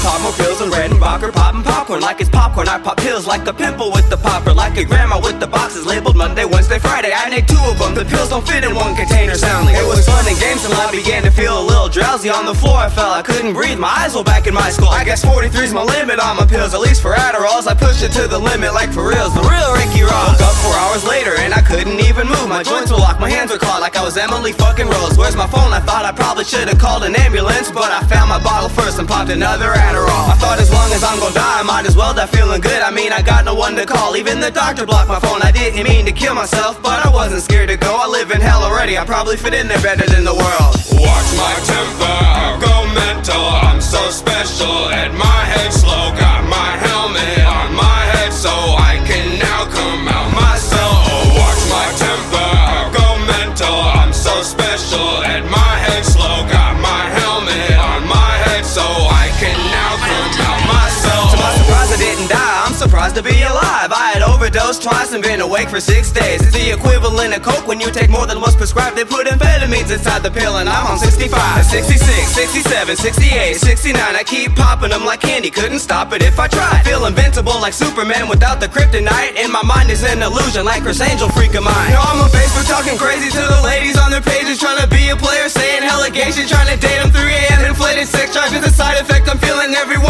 pop more pills than Redenbacher, popping popcorn like it's popcorn. I pop pills like a pimple with the popper, like a grandma with the boxes labeled Monday, Wednesday, Friday. I need two of them. The pills don't fit in one container. Sound like it was fun and games until I began to feel a little drowsy on the floor. I fell, I couldn't breathe. My eyes were back in my skull. I guess 43's my limit on my pills, at least for Adderalls. I pushed it to the limit, like for reals, the real Ricky Ross. Woke up four hours later and I couldn't even move. My joints will lock, my hands were caught like I was Emily fucking Rose. Where's my phone? I thought I probably should have called an ambulance, but I found my bottle first and popped another Adderall. I thought as long as I'm gonna die, I might as well die feeling good. I mean, I got no one to call. Even the doctor blocked my phone. I didn't mean to kill myself, but I wasn't scared to go. I live in hell already. I probably fit in there better than the world. Watch my temper, go mental. I'm so special, and To be alive. I had overdosed twice and been awake for six days. It's the equivalent of coke when you take more than what's prescribed. They put amphetamines inside the pill, and I'm on 65, 66, 67, 68, 69. I keep popping them like candy. Couldn't stop it if I tried. Feel invincible like Superman without the kryptonite. And my mind is an illusion like Criss Angel, freak of mine. Know I'm on Facebook talking crazy to the ladies on their pages, trying to be a player, saying allegation, trying to date them 3 a.m. Inflated sex drive is a side effect. I'm feeling every woman on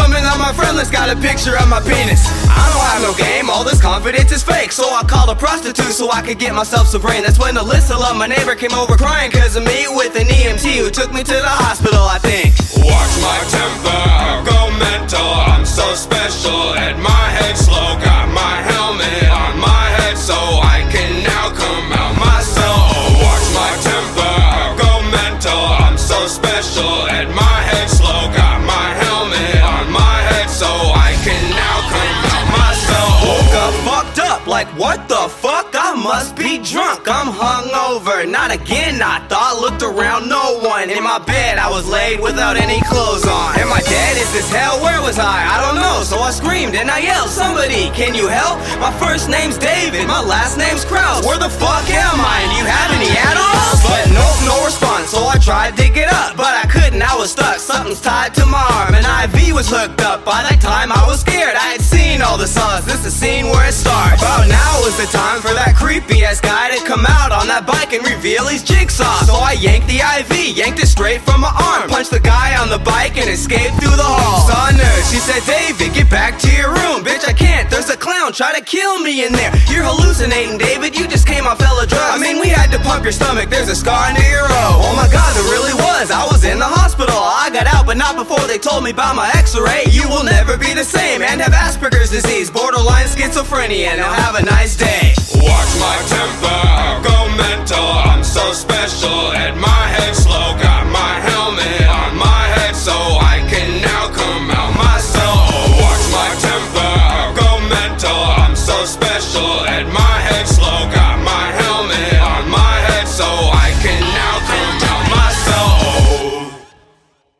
my friend list got a picture of my penis. I don't have no game, all this confidence is fake. So I called a prostitute so I could get myself some brain. That's when Alyssa, love my neighbor, came over crying cause of me with an EMT who took me to the hospital, I think. Watch my temper, go mental. I'm so special, and my head slow. Got my helmet on my head, so I can now come out myself. Watch my temper, go mental. I'm so special, and my head what the fuck? I must be drunk, I'm hungover. Not again, I thought. Looked around, no one. In my bed, I was laid without any clothes on. Am I dead? Is this hell? Where was I? I don't know. So I screamed and I yelled, Somebody, can you help? My first name's David, my last name's Kraus. Where the fuck am I? And you have any Adderalls? But nope, no response. So I tried to get up, but I couldn't. I was stuck. Something's tied to my arm. An IV was hooked up. By that time, I was scared. I had seen all the signs. This is the scene where it starts. About now is the time for that creepy ass guy to come out on that bike and reveal his jigsaw. So I yanked the IV, yanked it straight from my arm. Punched the guy on the bike and escaped through the hall. Saw a nurse, she said, David, get back to your room. Bitch, I can't. There's a clown try to kill me in there. You're hallucinating, David. You just came off hella drugs. I mean, we had to pump your stomach. There's a scar under your O. Oh my god, told me by my x-ray. You will never be the same and have Asperger's disease, borderline schizophrenia. Now have a nice day. Watch my temper,